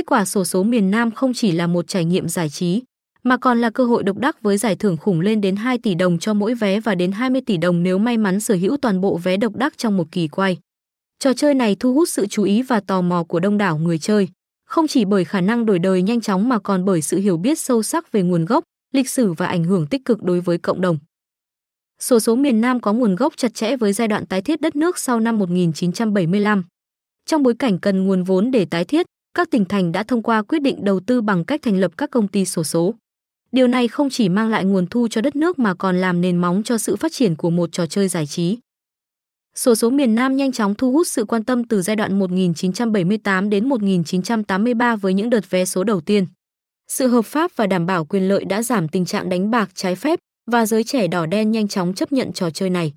Kết quả sổ số miền Nam không chỉ là một trải nghiệm giải trí, mà còn là cơ hội độc đắc với giải thưởng khủng lên đến 2 tỷ đồng cho mỗi vé và đến 20 tỷ đồng nếu may mắn sở hữu toàn bộ vé độc đắc trong một kỳ quay. Trò chơi này thu hút sự chú ý và tò mò của đông đảo người chơi, không chỉ bởi khả năng đổi đời nhanh chóng mà còn bởi sự hiểu biết sâu sắc về nguồn gốc, lịch sử và ảnh hưởng tích cực đối với cộng đồng. Sổ số miền Nam có nguồn gốc chặt chẽ với giai đoạn tái thiết đất nước sau năm 1975. Trong bối cảnh cần nguồn vốn để tái thiết, các tỉnh thành đã thông qua quyết định đầu tư bằng cách thành lập các công ty sổ số. Điều này không chỉ mang lại nguồn thu cho đất nước mà còn làm nền móng cho sự phát triển của một trò chơi giải trí. Sổ số miền Nam nhanh chóng thu hút sự quan tâm từ giai đoạn 1978 đến 1983 với những đợt vé số đầu tiên. Sự hợp pháp và đảm bảo quyền lợi đã giảm tình trạng đánh bạc, trái phép, và giới trẻ đỏ đen nhanh chóng chấp nhận trò chơi này.